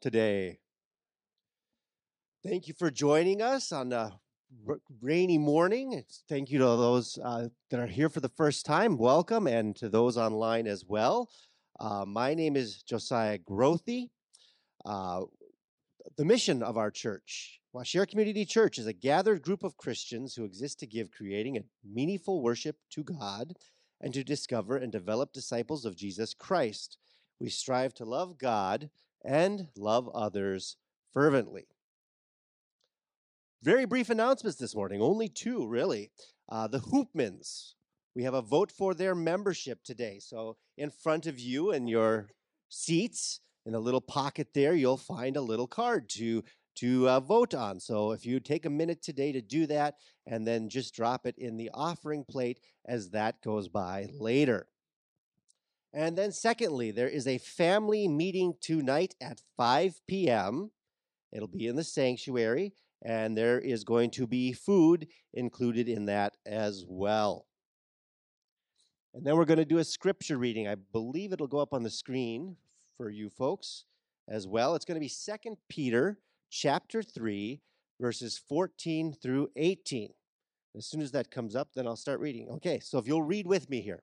today. Thank you for joining us on a rainy morning. Thank you to those uh, that are here for the first time. Welcome, and to those online as well. Uh, my name is Josiah Grothy. Uh, the mission of our church, Waushara Community Church, is a gathered group of Christians who exist to give creating a meaningful worship to God and to discover and develop disciples of Jesus Christ. We strive to love God and love others fervently. Very brief announcements this morning, only two really. Uh, the Hoopmans, we have a vote for their membership today. So, in front of you in your seats, in a little pocket there, you'll find a little card to to uh, vote on. So if you take a minute today to do that, and then just drop it in the offering plate as that goes by later. And then, secondly, there is a family meeting tonight at 5 p.m. It'll be in the sanctuary, and there is going to be food included in that as well. And then we're going to do a scripture reading. I believe it'll go up on the screen for you folks as well. It's going to be Second Peter chapter 3, verses 14 through 18. As soon as that comes up, then I'll start reading. Okay, so if you'll read with me here.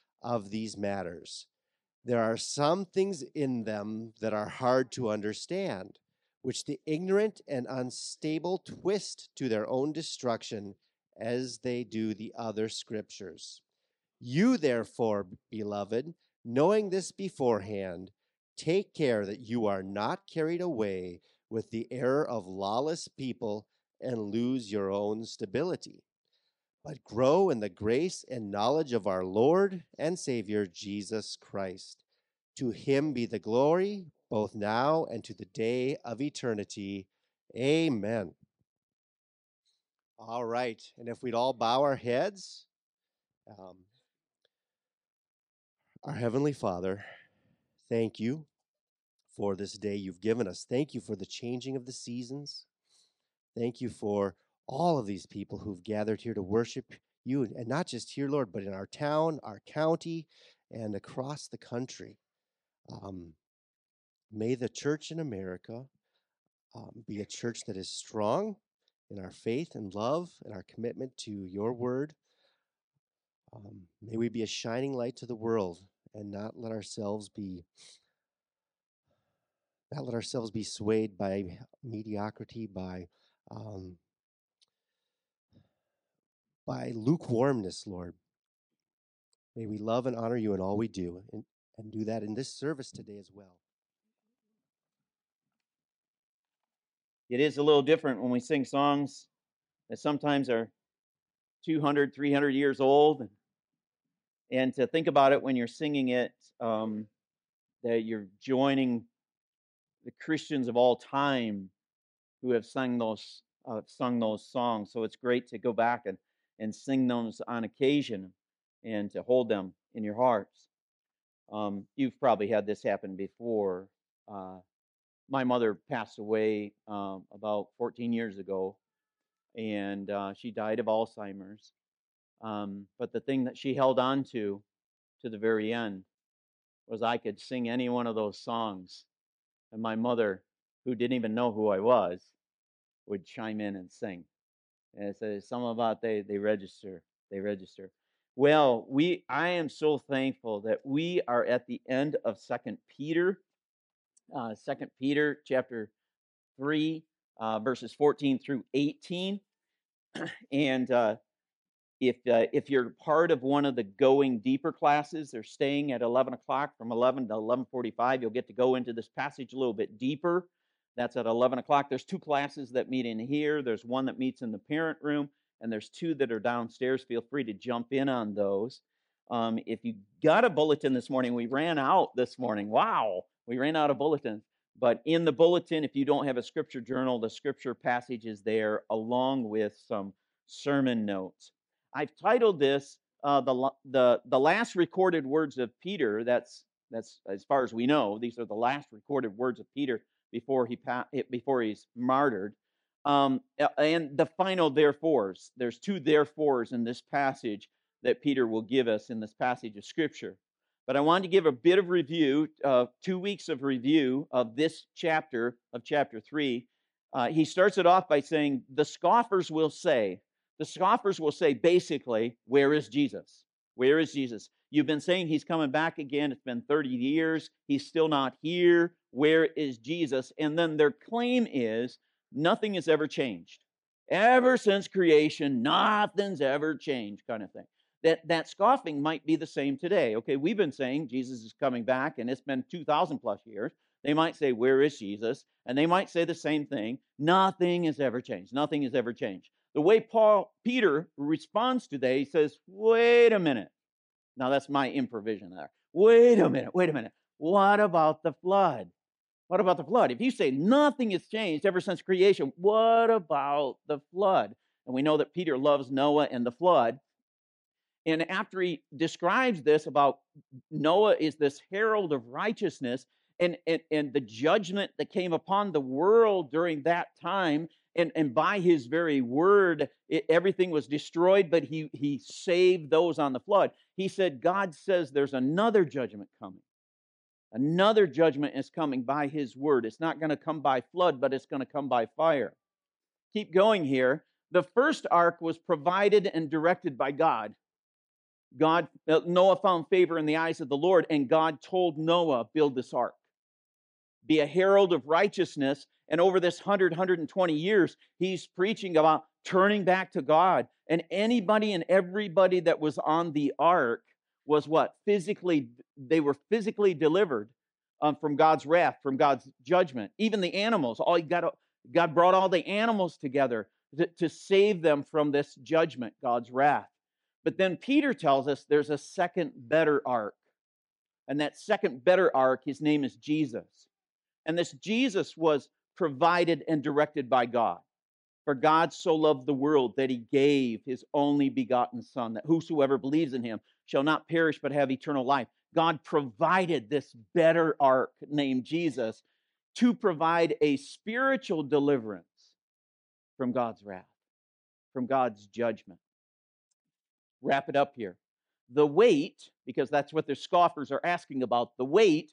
of these matters. There are some things in them that are hard to understand, which the ignorant and unstable twist to their own destruction as they do the other scriptures. You, therefore, beloved, knowing this beforehand, take care that you are not carried away with the error of lawless people and lose your own stability but grow in the grace and knowledge of our Lord and Savior Jesus Christ. To him be the glory, both now and to the day of eternity. Amen. All right, and if we'd all bow our heads, um, our Heavenly Father, thank you for this day you've given us. Thank you for the changing of the seasons. Thank you for all of these people who've gathered here to worship you, and not just here, Lord, but in our town, our county, and across the country. Um, may the church in America um, be a church that is strong in our faith and love and our commitment to your word. Um, may we be a shining light to the world and not let ourselves be not let ourselves be swayed by mediocrity, by um, by lukewarmness, Lord. May we love and honor you in all we do and, and do that in this service today as well. It is a little different when we sing songs that sometimes are 200, 300 years old. And to think about it when you're singing it, um, that you're joining the Christians of all time who have sung those uh, sung those songs. So it's great to go back and and sing those on occasion and to hold them in your hearts. Um, you've probably had this happen before. Uh, my mother passed away um, about 14 years ago, and uh, she died of Alzheimer's. Um, but the thing that she held on to to the very end was I could sing any one of those songs, and my mother, who didn't even know who I was, would chime in and sing. And says something about they they register. They register. Well, we I am so thankful that we are at the end of Second Peter, uh, Second Peter chapter three, uh, verses fourteen through eighteen, and uh, if uh, if you're part of one of the going deeper classes, they're staying at eleven o'clock from eleven to eleven forty-five. You'll get to go into this passage a little bit deeper. That's at 11 o'clock. There's two classes that meet in here. There's one that meets in the parent room, and there's two that are downstairs. Feel free to jump in on those. Um, if you got a bulletin this morning, we ran out this morning. Wow, we ran out of bulletins. But in the bulletin, if you don't have a scripture journal, the scripture passage is there along with some sermon notes. I've titled this uh, the, the, the last recorded words of Peter. That's, that's as far as we know, these are the last recorded words of Peter before, he, before he's martyred. Um, and the final therefores. There's two therefores in this passage that Peter will give us in this passage of Scripture. But I wanted to give a bit of review, uh, two weeks of review of this chapter, of chapter 3. Uh, he starts it off by saying, The scoffers will say, the scoffers will say basically, Where is Jesus? Where is Jesus? You've been saying he's coming back again. It's been 30 years. He's still not here. Where is Jesus? And then their claim is nothing has ever changed. Ever since creation, nothing's ever changed, kind of thing that that scoffing might be the same today. Okay, we've been saying Jesus is coming back, and it's been 2,000 plus years. They might say, Where is Jesus? And they might say the same thing. Nothing has ever changed. Nothing has ever changed. The way Paul Peter responds today, he says, Wait a minute. Now that's my improvision there. Wait a minute, wait a minute. What about the flood? What about the flood? If you say nothing has changed ever since creation, what about the flood? And we know that Peter loves Noah and the flood. And after he describes this about Noah is this herald of righteousness and, and, and the judgment that came upon the world during that time, and, and by his very word, it, everything was destroyed, but he, he saved those on the flood. He said, God says there's another judgment coming. Another judgment is coming by his word. It's not going to come by flood, but it's going to come by fire. Keep going here. The first ark was provided and directed by God. God, uh, Noah found favor in the eyes of the Lord, and God told Noah, build this ark. Be a herald of righteousness. And over this 100, 120 years, he's preaching about turning back to God. And anybody and everybody that was on the ark was what? Physically, they were physically delivered um, from God's wrath, from God's judgment. Even the animals, all got, God brought all the animals together to, to save them from this judgment, God's wrath. But then Peter tells us there's a second better ark. And that second better ark, his name is Jesus. And this Jesus was provided and directed by God. For God so loved the world that he gave his only begotten Son, that whosoever believes in him shall not perish but have eternal life. God provided this better ark named Jesus to provide a spiritual deliverance from God's wrath, from God's judgment wrap it up here. The wait, because that's what the scoffers are asking about, the wait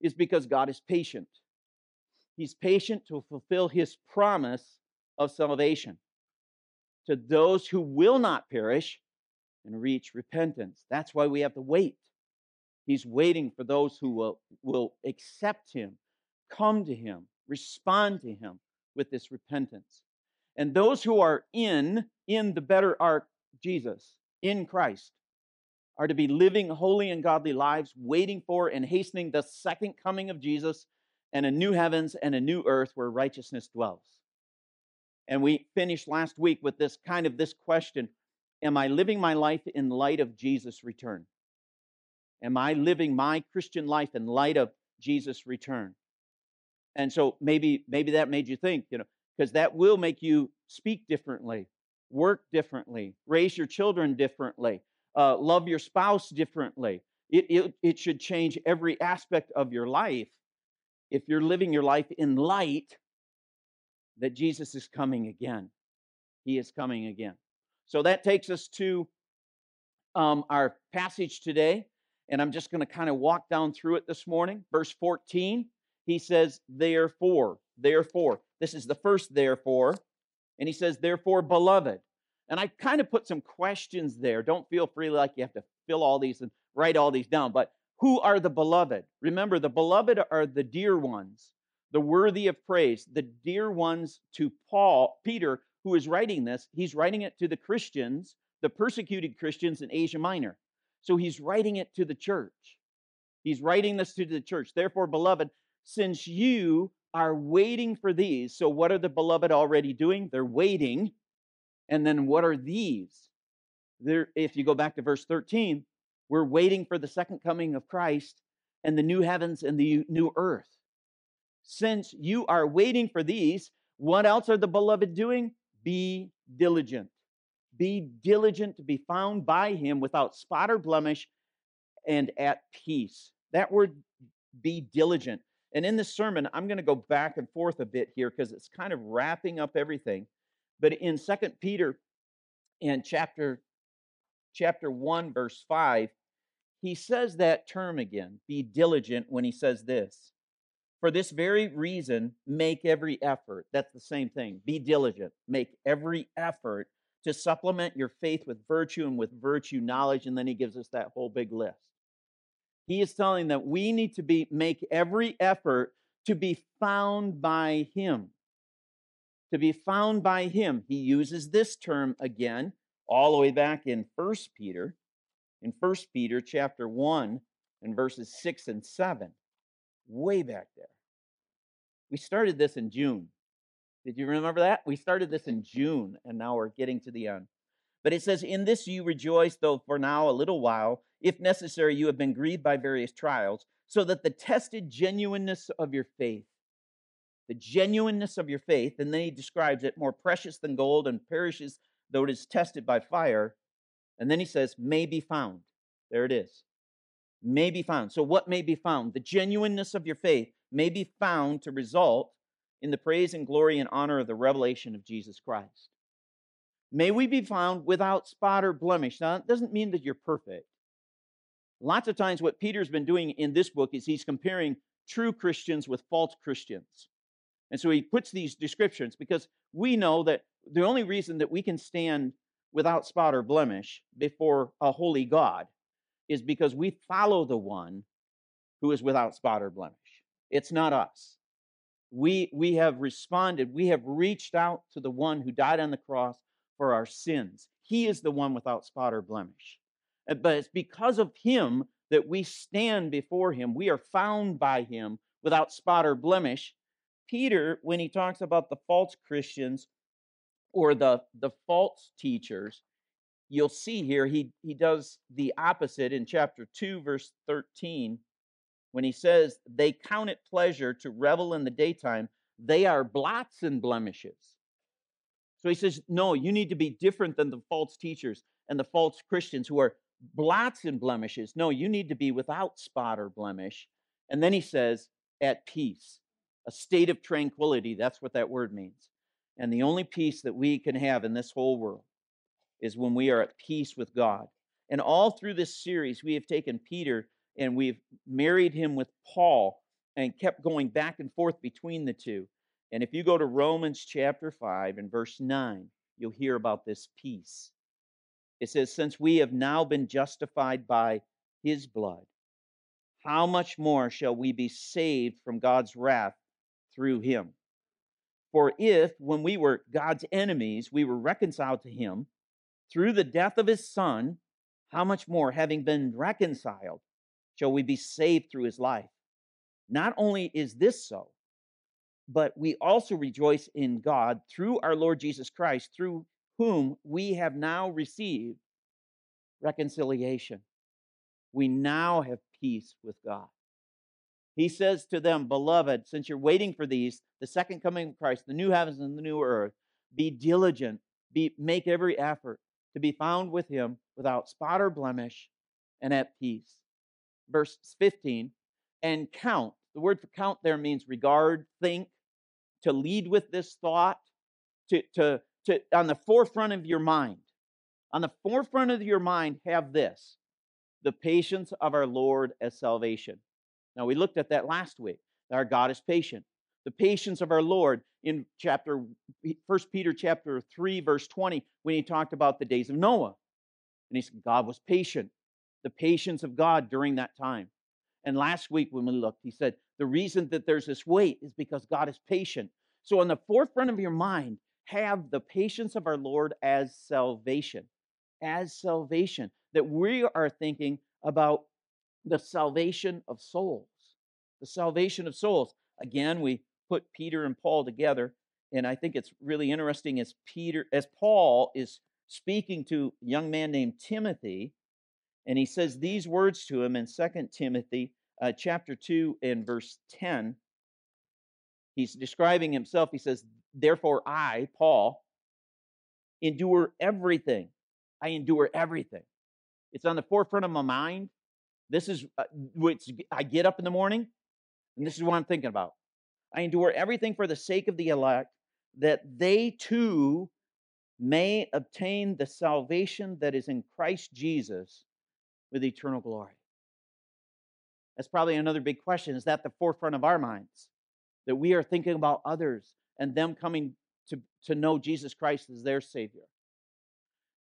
is because God is patient. He's patient to fulfill his promise of salvation to those who will not perish and reach repentance. That's why we have to wait. He's waiting for those who will, will accept him, come to him, respond to him with this repentance. And those who are in in the better ark Jesus in Christ are to be living holy and godly lives, waiting for and hastening the second coming of Jesus and a new heavens and a new earth where righteousness dwells. And we finished last week with this kind of this question Am I living my life in light of Jesus' return? Am I living my Christian life in light of Jesus' return? And so maybe maybe that made you think, you know, because that will make you speak differently work differently, raise your children differently, uh, love your spouse differently. It, it, it should change every aspect of your life if you're living your life in light that Jesus is coming again. He is coming again. So that takes us to um, our passage today, and I'm just going to kind of walk down through it this morning. Verse 14, he says, Therefore, therefore. This is the first therefore. And he says, therefore, beloved. And I kind of put some questions there. Don't feel free like you have to fill all these and write all these down. But who are the beloved? Remember, the beloved are the dear ones, the worthy of praise, the dear ones to Paul, Peter, who is writing this. He's writing it to the Christians, the persecuted Christians in Asia Minor. So he's writing it to the church. He's writing this to the church. Therefore, beloved, since you are waiting for these. So, what are the beloved already doing? They're waiting. And then, what are these? They're, if you go back to verse 13, we're waiting for the second coming of Christ and the new heavens and the new earth. since you are waiting for these, what else are the beloved doing? Be diligent. Be diligent to be found by him without spot or blemish and at peace. That word, be diligent. And in this sermon, I'm going to go back and forth a bit here because it's kind of wrapping up everything. But in Second Peter, in chapter chapter 1 verse 5 he says that term again be diligent when he says this for this very reason make every effort. That's the same thing. Be diligent. Make every effort to supplement your faith with virtue and with virtue knowledge and then he gives us that whole big list. He is telling that we need to be make every effort to be found by him. To be found by him. He uses this term again all the way back in First Peter, in First Peter chapter 1 and verses 6 and 7. Way back there. We started this in June. Did you remember that? We started this in June, and now we're getting to the end. But it says, In this you rejoice, though for now a little while, if necessary, you have been grieved by various trials, so that the tested genuineness of your faith, the genuineness of your faith, and then he describes it more precious than gold and perishes though it is tested by fire. And then he says, may be found. There it is. May be found. So, what may be found? The genuineness of your faith may be found to result in the praise and glory and honor of the revelation of Jesus Christ. May we be found without spot or blemish. Now, it doesn't mean that you're perfect. Lots of times, what Peter's been doing in this book is he's comparing true Christians with false Christians. And so he puts these descriptions because we know that the only reason that we can stand without spot or blemish before a holy God is because we follow the one who is without spot or blemish. It's not us. We, we have responded, we have reached out to the one who died on the cross for our sins. He is the one without spot or blemish. Uh, but it's because of him that we stand before him. We are found by him without spot or blemish. Peter, when he talks about the false Christians, or the, the false teachers, you'll see here he, he does the opposite in chapter 2, verse 13, when he says, They count it pleasure to revel in the daytime, they are blots and blemishes. So he says, No, you need to be different than the false teachers and the false Christians who are blots and blemishes. No, you need to be without spot or blemish. And then he says, At peace, a state of tranquility. That's what that word means. And the only peace that we can have in this whole world is when we are at peace with God. And all through this series, we have taken Peter and we've married him with Paul and kept going back and forth between the two. And if you go to Romans chapter 5 and verse 9, you'll hear about this peace. It says, Since we have now been justified by his blood, how much more shall we be saved from God's wrath through him? For if, when we were God's enemies, we were reconciled to him through the death of his son, how much more, having been reconciled, shall we be saved through his life? Not only is this so, but we also rejoice in God through our Lord Jesus Christ, through whom we have now received reconciliation. We now have peace with God. He says to them, Beloved, since you're waiting for these, the second coming of Christ, the new heavens and the new earth, be diligent, be, make every effort to be found with him without spot or blemish and at peace. Verse 15, and count. The word for count there means regard, think, to lead with this thought, to, to, to on the forefront of your mind. On the forefront of your mind, have this the patience of our Lord as salvation. Now, we looked at that last week. Our God is patient. The patience of our Lord in chapter First Peter chapter 3, verse 20, when he talked about the days of Noah. And he said, God was patient. The patience of God during that time. And last week when we looked, he said, the reason that there's this wait is because God is patient. So, on the forefront of your mind, have the patience of our Lord as salvation. As salvation. That we are thinking about the salvation of souls. The salvation of souls. Again, we put Peter and Paul together, and I think it's really interesting as Peter, as Paul is speaking to a young man named Timothy, and he says these words to him in Second Timothy uh, chapter 2 and verse 10. he's describing himself. He says, Therefore, I, Paul, endure everything. I endure everything. It's on the forefront of my mind. This is uh, which I get up in the morning, and this is what I'm thinking about. I endure everything for the sake of the elect, that they too may obtain the salvation that is in Christ Jesus with eternal glory. That's probably another big question. Is that the forefront of our minds? That we are thinking about others and them coming to, to know Jesus Christ as their Savior.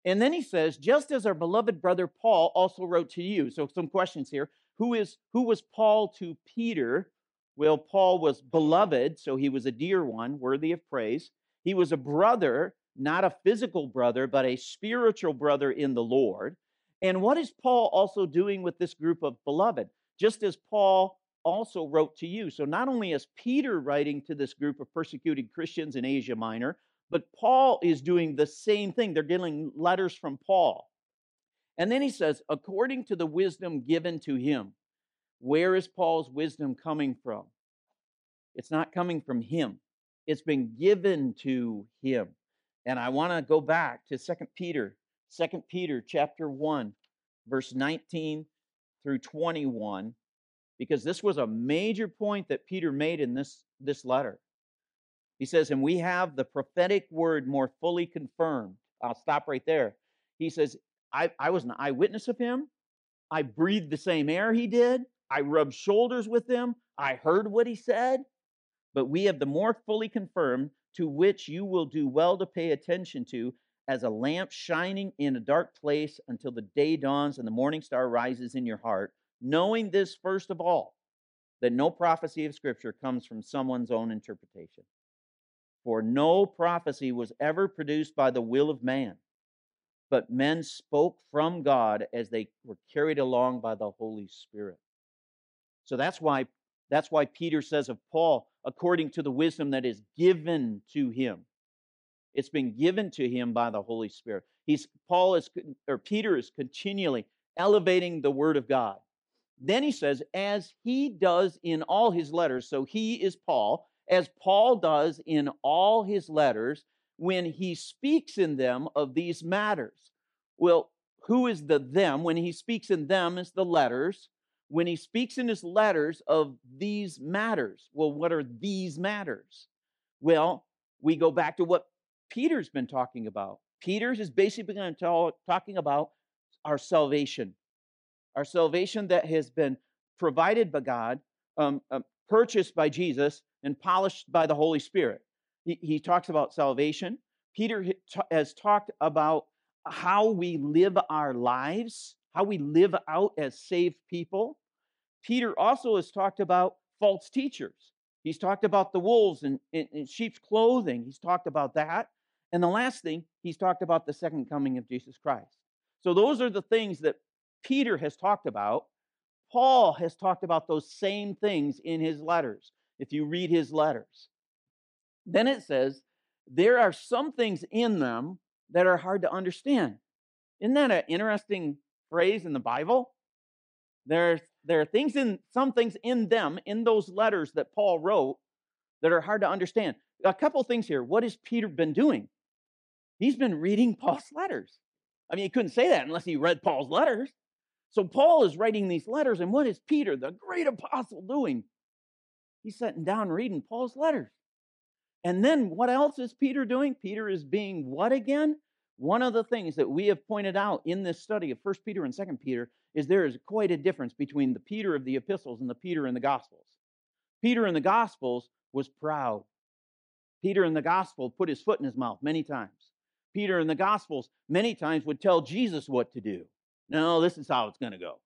And then he says, just as our beloved brother Paul also wrote to you. So some questions here. Who is who was Paul to Peter? Well, Paul was beloved, so he was a dear one, worthy of praise. He was a brother, not a physical brother, but a spiritual brother in the Lord. And what is Paul also doing with this group of beloved? Just as Paul also wrote to you. So not only is Peter writing to this group of persecuted Christians in Asia Minor, but Paul is doing the same thing. They're getting letters from Paul. And then he says, according to the wisdom given to him. Where is Paul's wisdom coming from? It's not coming from him. It's been given to him. And I want to go back to Second Peter, Second Peter chapter 1, verse 19 through 21, because this was a major point that Peter made in this, this letter. He says, and we have the prophetic word more fully confirmed. I'll stop right there. He says, I, I was an eyewitness of him. I breathed the same air he did. I rubbed shoulders with him. I heard what he said. But we have the more fully confirmed, to which you will do well to pay attention to, as a lamp shining in a dark place until the day dawns and the morning star rises in your heart, knowing this first of all, that no prophecy of Scripture comes from someone's own interpretation. For no prophecy was ever produced by the will of man, but men spoke from God as they were carried along by the Holy Spirit. So that's why that's why Peter says of Paul, according to the wisdom that is given to him. It's been given to him by the Holy Spirit. He's Paul is or Peter is continually elevating the word of God. Then he says, as he does in all his letters, so he is Paul, as Paul does in all his letters when he speaks in them of these matters. Well, who is the them? When he speaks in them is the letters. When he speaks in his letters of these matters, well, what are these matters? Well, we go back to what Peter's been talking about. Peter's is basically to talk, talking about our salvation, our salvation that has been provided by God, um, uh, purchased by Jesus, and polished by the Holy Spirit. He, he talks about salvation. Peter has talked about how we live our lives, how we live out as saved people. Peter also has talked about false teachers. He's talked about the wolves in, in, sheep's clothing. He's talked about that. And the last thing, he's talked about the second coming of Jesus Christ. So those are the things that Peter has talked about. Paul has talked about those same things in his letters if you read his letters. Then it says, there are some things in them that are hard to understand. Isn't that an interesting phrase in the Bible? There, there are things in some things in them, in those letters that Paul wrote, that are hard to understand. A couple things here. What has Peter been doing? He's been reading Paul's letters. I mean, he couldn't say that unless he read Paul's letters. So Paul is writing these letters, and what is Peter, the great apostle, doing? He's sitting down reading Paul's letters. And then what else is Peter doing? Peter is being what again? One of the things that we have pointed out in this study of First Peter and Second Peter is there is quite a difference between the Peter of the epistles and the Peter in the Gospels. Peter in the Gospels was proud. Peter in the Gospel put his foot in his mouth many times. Peter in the Gospels many times would tell Jesus what to do. No, this is how it's going to go.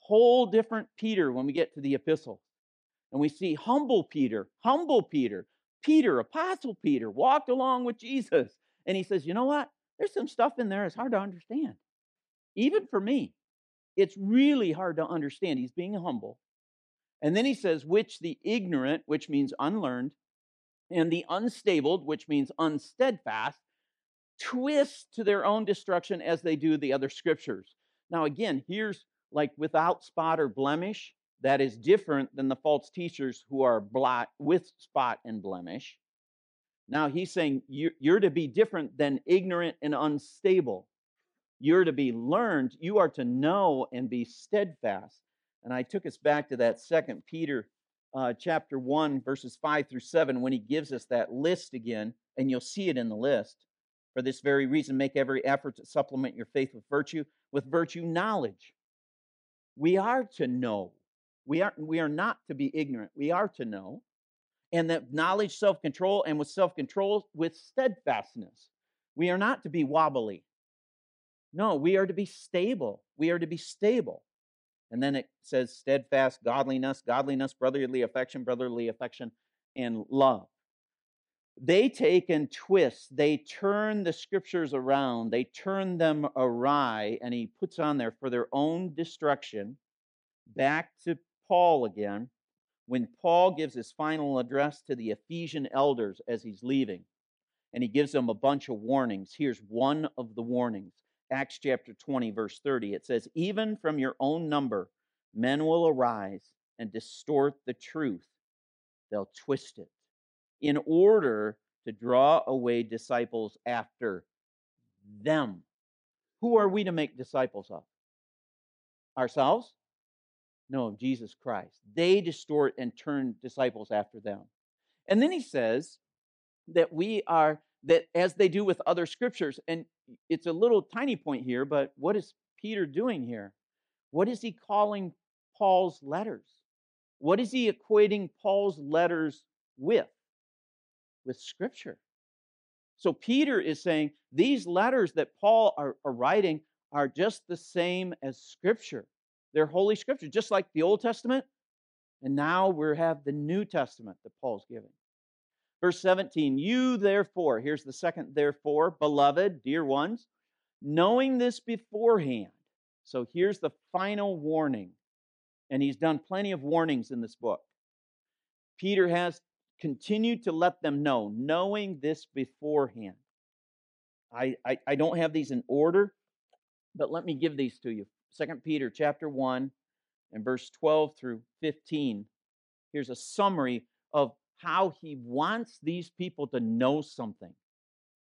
Whole different Peter when we get to the epistles. And we see humble Peter, humble Peter, Peter, Apostle Peter, walked along with Jesus. And he says, You know what? There's some stuff in there that's hard to understand. Even for me, it's really hard to understand. He's being humble. And then he says, Which the ignorant, which means unlearned, and the unstable, which means unsteadfast, twist to their own destruction as they do the other scriptures. Now, again, here's like without spot or blemish that is different than the false teachers who are blot with spot and blemish. Now he's saying you're, to be different than ignorant and unstable. You're to be learned. You are to know and be steadfast. And I took us back to that second Peter uh, chapter 1, verses 5 through 7, when he gives us that list again, and you'll see it in the list. For this very reason, make every effort to supplement your faith with virtue, with virtue, knowledge. We are to know. We are, we are not to be ignorant. We are to know. And that knowledge, self control, and with self control, with steadfastness. We are not to be wobbly. No, we are to be stable. We are to be stable. And then it says steadfast, godliness, godliness, brotherly affection, brotherly affection, and love. They take and twist, they turn the scriptures around, they turn them awry, and he puts on there for their own destruction. Back to Paul again, when Paul gives his final address to the Ephesian elders as he's leaving, and he gives them a bunch of warnings. Here's one of the warnings Acts chapter 20, verse 30. It says, Even from your own number, men will arise and distort the truth. They'll twist it in order to draw away disciples after them. Who are we to make disciples of? Ourselves? No, of Jesus Christ. They distort and turn disciples after them. And then he says that we are, that as they do with other scriptures, and it's a little tiny point here, but what is Peter doing here? What is he calling Paul's letters? What is he equating Paul's letters with? With Scripture. So Peter is saying these letters that Paul are, are writing are just the same as Scripture. They're Holy Scripture, just like the Old Testament. And now we have the New Testament that Paul's giving. Verse 17, you therefore, here's the second therefore, beloved, dear ones, knowing this beforehand. So here's the final warning. And he's done plenty of warnings in this book. Peter has continued to let them know, knowing this beforehand. I, I, I don't have these in order, but let me give these to you. Second Peter chapter 1 and verse 12 through 15. Here's a summary of how he wants these people to know something.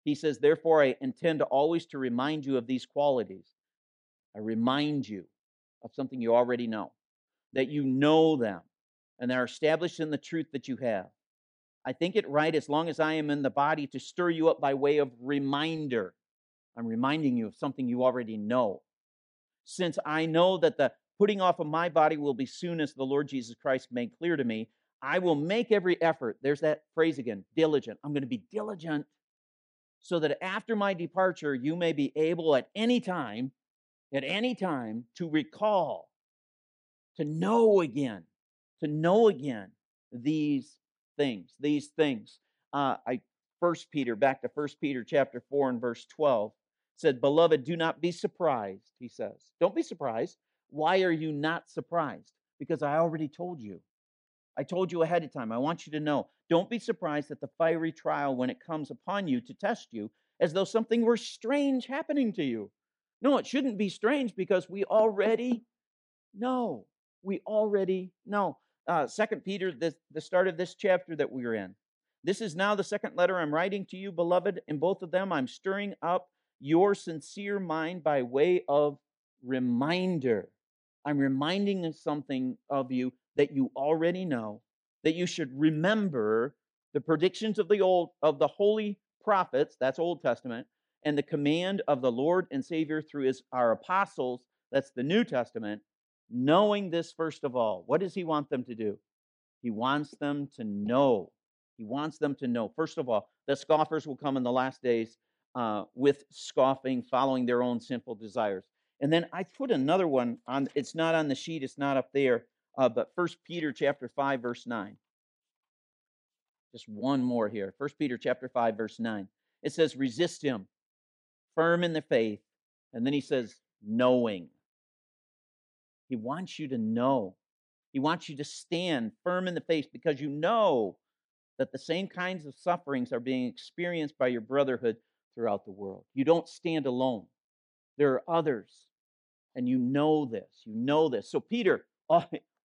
He says, Therefore, I intend always to remind you of these qualities. I remind you of something you already know, that you know them, and they're established in the truth that you have. I think it right, as long as I am in the body, to stir you up by way of reminder. I'm reminding you of something you already know. Since I know that the putting off of my body will be soon as the Lord Jesus Christ made clear to me, I will make every effort. There's that phrase again diligent. I'm going to be diligent so that after my departure, you may be able at any time, at any time, to recall, to know again, to know again these things, these things. Uh, I First Peter, back to First Peter chapter four and verse twelve, said, "Beloved, do not be surprised." He says, "Don't be surprised. Why are you not surprised? Because I already told you. I told you ahead of time. I want you to know. Don't be surprised at the fiery trial when it comes upon you to test you, as though something were strange happening to you. No, it shouldn't be strange because we already know. We already know. Uh, Second Peter, the, the start of this chapter that we're in. This is now the second letter I'm writing to you, beloved. In both of them, I'm stirring up your sincere mind by way of reminder. I'm reminding of something of you that you already know, that you should remember the predictions of the old of the holy prophets, that's Old Testament, and the command of the Lord and Savior through his our apostles, that's the New Testament, knowing this first of all. What does he want them to do? He wants them to know. He wants them to know, first of all, that scoffers will come in the last days uh, with scoffing, following their own simple desires. And then I put another one on, it's not on the sheet, it's not up there, uh, but First Peter chapter 5, verse 9. Just one more here. First Peter chapter 5, verse 9. It says, resist him, firm in the faith. And then he says, knowing. He wants you to know. He wants you to stand firm in the faith because you know that the same kinds of sufferings are being experienced by your brotherhood throughout the world. You don't stand alone. There are others, and you know this. You know this. So, Peter,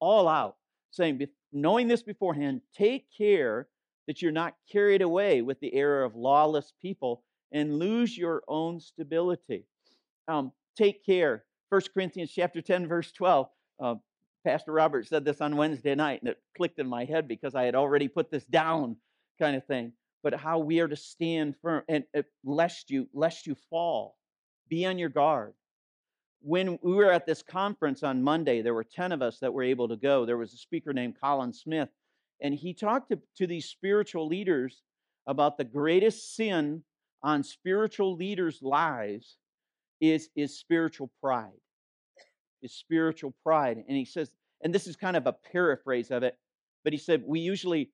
all out, saying, knowing this beforehand, take care that you're not carried away with the error of lawless people and lose your own stability. Um, take care. 1 Corinthians chapter 10, verse 12. Uh, Pastor Robert said this on Wednesday night, and it clicked in my head because I had already put this down, kind of thing. But how we are to stand firm, and uh, lest you lest you fall, be on your guard. When we were at this conference on Monday, there were ten of us that were able to go. There was a speaker named Colin Smith, and he talked to, to these spiritual leaders about the greatest sin on spiritual leaders' lives is, is spiritual pride. Is spiritual pride. And he says, and this is kind of a paraphrase of it, but he said, we usually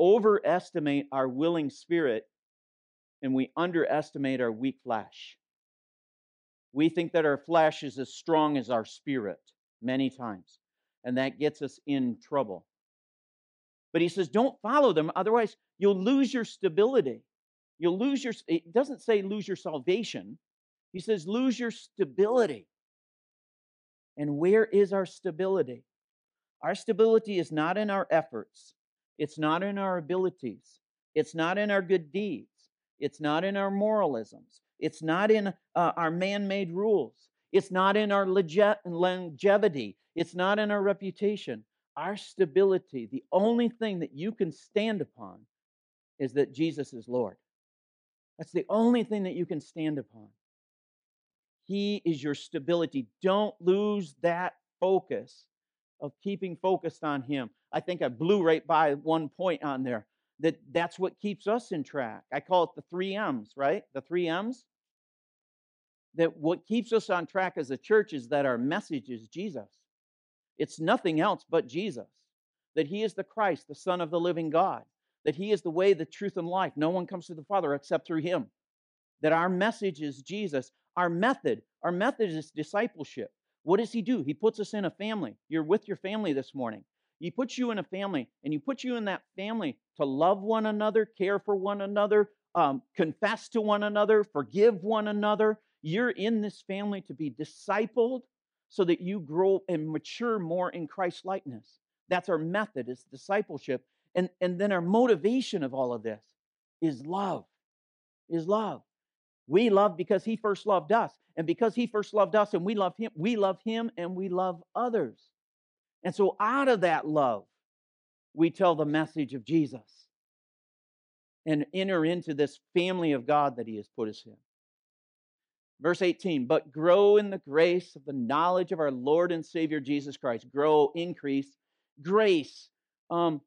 overestimate our willing spirit and we underestimate our weak flesh. We think that our flesh is as strong as our spirit many times, and that gets us in trouble. But he says, don't follow them, otherwise, you'll lose your stability. You'll lose your, it doesn't say lose your salvation. He says, lose your stability. And where is our stability? Our stability is not in our efforts, it's not in our abilities, it's not in our good deeds, it's not in our moralisms, it's not in uh, our man made rules, it's not in our longevity, it's not in our reputation. Our stability, the only thing that you can stand upon is that Jesus is Lord. That's the only thing that you can stand upon. He is your stability. Don't lose that focus of keeping focused on Him. I think I blew right by one point on there that that's what keeps us in track. I call it the three M's, right? The three M's. That what keeps us on track as a church is that our message is Jesus. It's nothing else but Jesus. That He is the Christ, the Son of the living God that He is the way, the truth, and life. No one comes to the Father except through Him. That our message is Jesus. Our method, our method is discipleship. What does He do? He puts us in a family. You're with your family this morning. He puts you in a family, and He put you in that family to love one another, care for one another, um, confess to one another, forgive one another. You're in this family to be discipled so that you grow and mature more in Christ likeness. That's our method, is discipleship. And, and then our motivation of all of this is love. Is love. We love because he first loved us. And because he first loved us and we love him, we love him and we love others. And so out of that love, we tell the message of Jesus and enter into this family of God that he has put us in. Verse 18, but grow in the grace of the knowledge of our Lord and Savior Jesus Christ. Grow, increase. Grace. Um,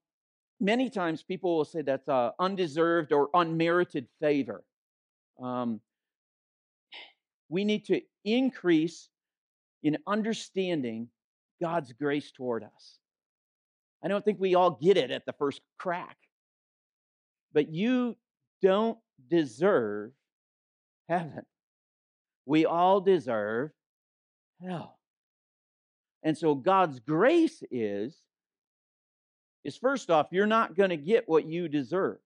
many times people will say that's uh, undeserved or unmerited favor. Um, we need to increase in understanding God's grace toward us. I don't think we all get it at the first crack, but you don't deserve heaven. We all deserve hell. And so God's grace is is first off, you're not going to get what you deserve.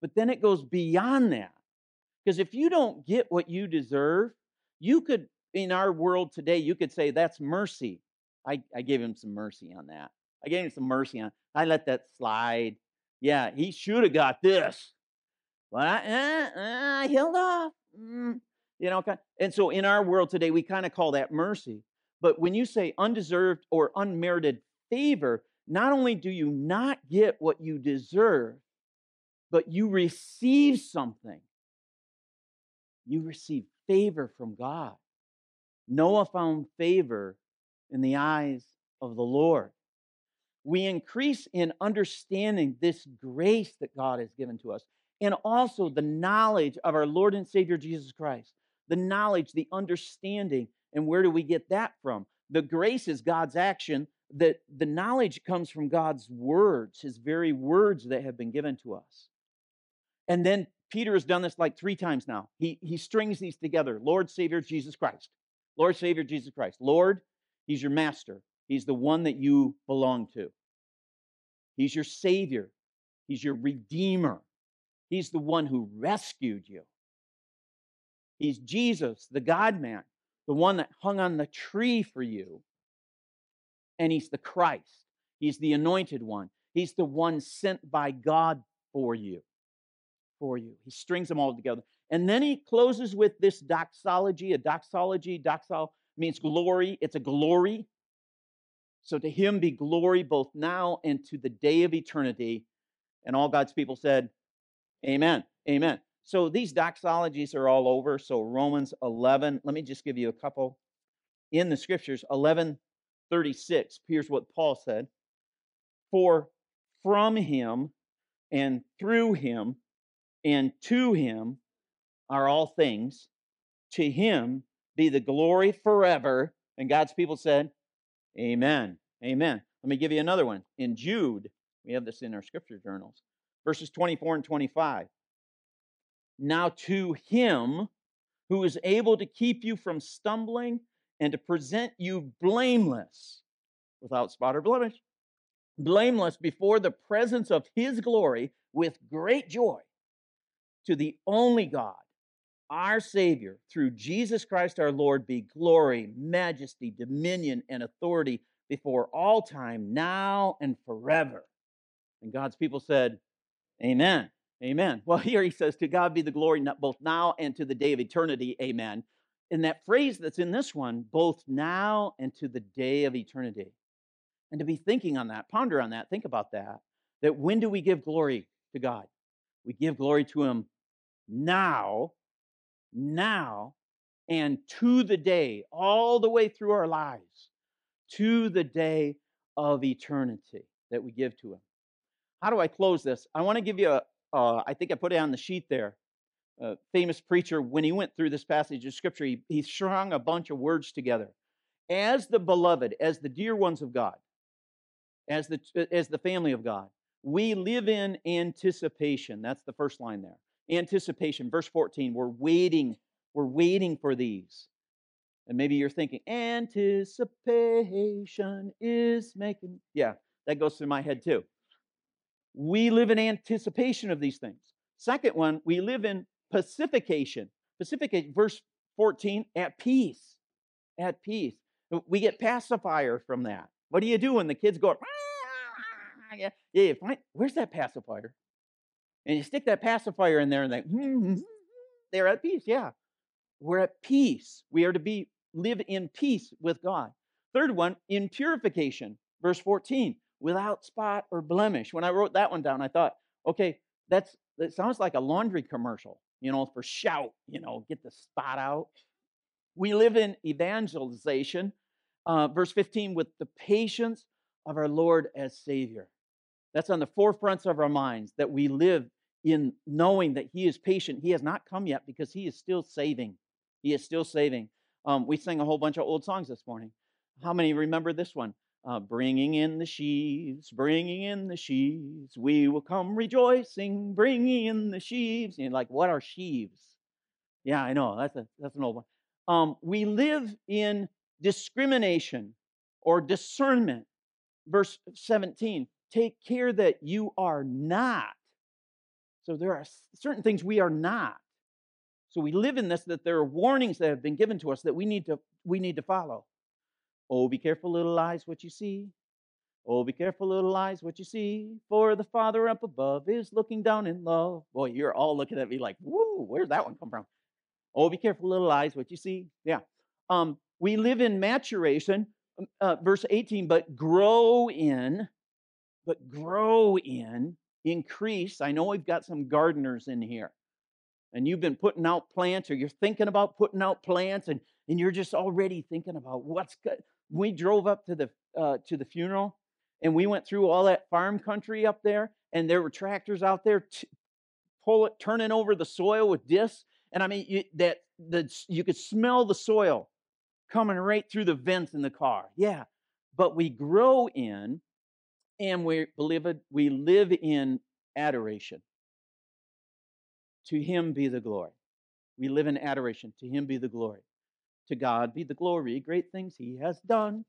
But then it goes beyond that. Because if you don't get what you deserve, you could, in our world today, you could say that's mercy. I, I gave him some mercy on that. I gave him some mercy on. I let that slide. Yeah, he should have got this, but I, uh, uh, I held off. Mm, you know, and so in our world today, we kind of call that mercy. But when you say undeserved or unmerited favor, not only do you not get what you deserve, but you receive something. You receive favor from God. Noah found favor in the eyes of the Lord. We increase in understanding this grace that God has given to us and also the knowledge of our Lord and Savior Jesus Christ. The knowledge, the understanding, and where do we get that from? The grace is God's action, that the knowledge comes from God's words, his very words that have been given to us. And then Peter has done this like three times now. He, he strings these together Lord, Savior, Jesus Christ. Lord, Savior, Jesus Christ. Lord, he's your master. He's the one that you belong to. He's your Savior. He's your Redeemer. He's the one who rescued you. He's Jesus, the God man, the one that hung on the tree for you and he's the Christ. He's the anointed one. He's the one sent by God for you. For you. He strings them all together. And then he closes with this doxology. A doxology, doxol means glory. It's a glory. So to him be glory both now and to the day of eternity. And all God's people said, Amen. Amen. So these doxologies are all over. So Romans 11, let me just give you a couple in the scriptures. 11 36, here's what Paul said For from him and through him and to him are all things. To him be the glory forever. And God's people said, Amen. Amen. Let me give you another one. In Jude, we have this in our scripture journals, verses 24 and 25. Now to him who is able to keep you from stumbling and to present you blameless, without spot or blemish, blameless before the presence of his glory with great joy, to the only God, our Savior, through Jesus Christ our Lord, be glory, majesty, dominion, and authority before all time, now and forever. And God's people said, Amen. Amen. Well, here he says, To God be the glory both now and to the day of eternity. Amen. In that phrase that's in this one, both now and to the day of eternity. And to be thinking on that, ponder on that, think about that. That when do we give glory to God? We give glory to Him now, now, and to the day, all the way through our lives, to the day of eternity that we give to Him. How do I close this? I want to give you a, uh, I think I put it on the sheet there. A famous preacher, when he went through this passage of scripture, he, he strung a bunch of words together. As the beloved, as the dear ones of God, as the, as the family of God, we live in anticipation. That's the first line there. Anticipation, verse 14. We're waiting. We're waiting for these. And maybe you're thinking, anticipation is making. Yeah, that goes through my head too. We live in anticipation of these things. Second one, we live in pacification. Pacification, verse 14, at peace. At peace. We get pacifier from that. What do you do when the kids go, yeah, yeah, find, where's that pacifier? And you stick that pacifier in there and they, they're at peace. Yeah. We're at peace. We are to be live in peace with God. Third one, in purification. Verse 14 without spot or blemish. When I wrote that one down, I thought, okay, that's that sounds like a laundry commercial, you know, for shout, you know, get the spot out. We live in evangelization, uh, verse 15, with the patience of our Lord as Savior. That's on the forefronts of our minds that we live in knowing that He is patient. He has not come yet because He is still saving. He is still saving. Um, we sang a whole bunch of old songs this morning. How many remember this one? Uh, bringing in the sheaves, bringing in the sheaves. We will come rejoicing, bringing in the sheaves. And like, what are sheaves? Yeah, I know. That's a that's an old one. Um, we live in discrimination or discernment. Verse 17. Take care that you are not. So there are certain things we are not. So we live in this that there are warnings that have been given to us that we need to we need to follow. Oh, be careful, little eyes, what you see. Oh, be careful, little eyes, what you see. For the Father up above is looking down in love. Boy, you're all looking at me like, woo, where's that one come from? Oh, be careful, little eyes, what you see. Yeah. Um, we live in maturation, um, uh, verse 18, but grow in, but grow in, increase. I know we've got some gardeners in here and you've been putting out plants or you're thinking about putting out plants and, and you're just already thinking about what's good we drove up to the uh, to the funeral and we went through all that farm country up there and there were tractors out there t- pull it turning over the soil with discs and i mean you, that the, you could smell the soil coming right through the vents in the car yeah but we grow in and we beloved we live in adoration to him be the glory we live in adoration to him be the glory to God be the glory, great things he has done.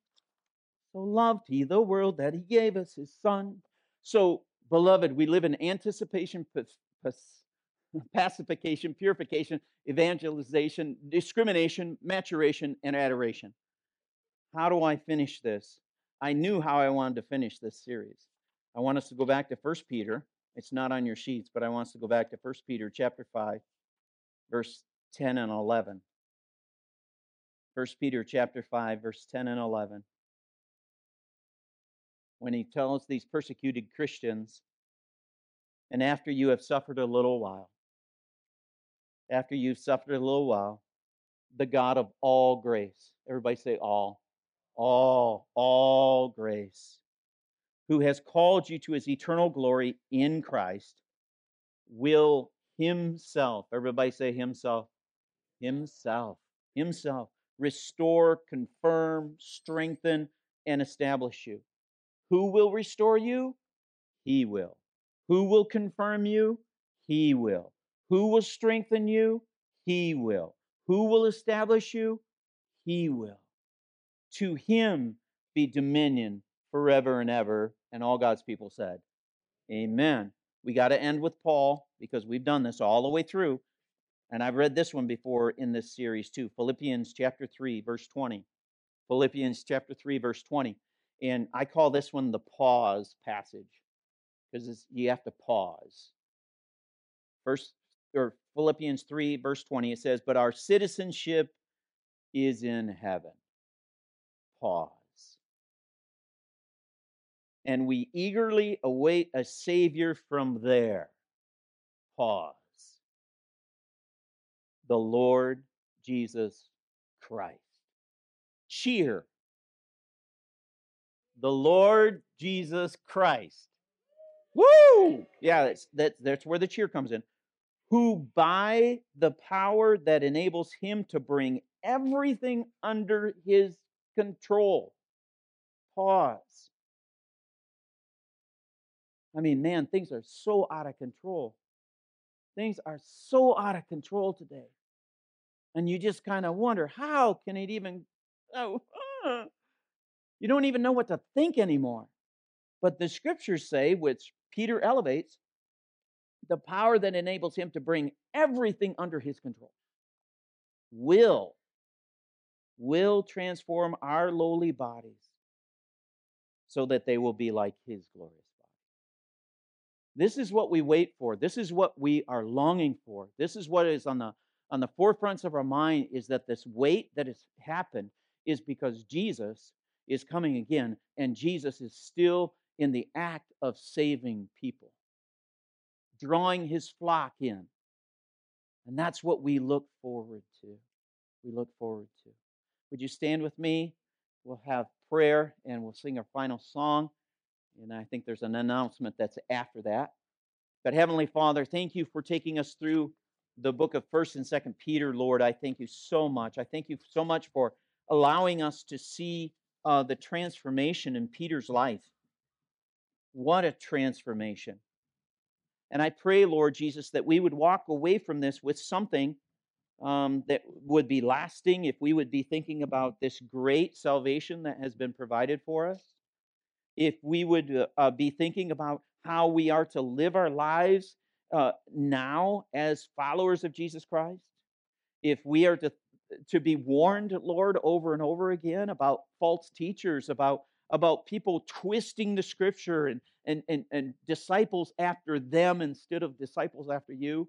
So loved he the world that he gave us his son. So, beloved, we live in anticipation, pacification, purification, evangelization, discrimination, maturation, and adoration. How do I finish this? I knew how I wanted to finish this series. I want us to go back to 1 Peter. It's not on your sheets, but I want us to go back to 1 Peter chapter 5, verse 10 and 11. 1 Peter chapter 5, verse 10 and 11. When he tells these persecuted Christians, and after you have suffered a little while, after you've suffered a little while, the God of all grace, everybody say all, all, all grace, who has called you to his eternal glory in Christ, will himself, everybody say himself, himself, himself, restore, confirm, strengthen, and establish you. Who will restore you? He will. Who will confirm you? He will. Who will strengthen you? He will. Who will establish you? He will. To him be dominion forever and ever. And all God's people said, Amen. We got to end with Paul because we've done this all the way through. And I've read this one before in this series too Philippians chapter 3, verse 20. Philippians chapter 3, verse 20. And I call this one the pause passage because you have to pause. First, or Philippians 3, verse 20, it says, But our citizenship is in heaven. Pause. And we eagerly await a Savior from there. Pause. The Lord Jesus Christ. Cheer. The Lord Jesus Christ. Woo! Yeah, that's, that, that's where the cheer comes in who by the power that enables him to bring everything under his control. Pause. I mean, man, things are so out of control. Things are so out of control today. And you just kind of wonder how can it even oh, you don't even know what to think anymore. But the scriptures say, which Peter elevates, the power that enables him to bring everything under his control will will transform our lowly bodies so that they will be like his glorious body. This is what we wait for. This is what we are longing for. This is what is on the on the forefronts of our mind is that this wait that has happened is because Jesus is coming again and Jesus is still in the act of saving people drawing his flock in. And that's what we look forward to. We look forward to. Would you stand with me? We'll have prayer and we'll sing our final song. And I think there's an announcement that's after that. But Heavenly Father, thank you for taking us through the book of 1st and 2nd Peter, Lord. I thank you so much. I thank you so much for allowing us to see uh, the transformation in Peter's life. What a transformation. And I pray, Lord Jesus, that we would walk away from this with something um, that would be lasting if we would be thinking about this great salvation that has been provided for us. If we would uh, uh be thinking about how we are to live our lives uh, now as followers of Jesus Christ. If we are to, to be warned, Lord, over and over again about false teachers, about about people twisting the scripture and, and, and, and disciples after them instead of disciples after you.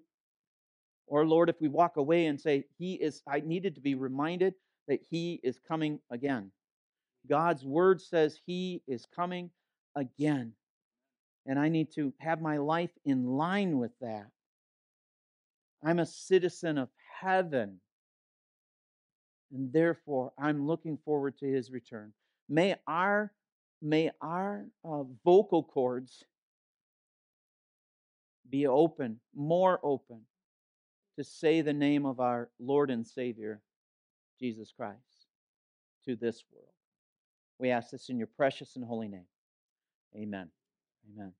Or, Lord, if we walk away and say, He is, I needed to be reminded that He is coming again. God's word says He is coming again. And I need to have my life in line with that. I'm a citizen of heaven. And therefore, I'm looking forward to His return. May our may our uh, vocal cords be open, more open, to say the name of our Lord and Savior, Jesus Christ, to this world. We ask this in your precious and holy name. Amen. Amen.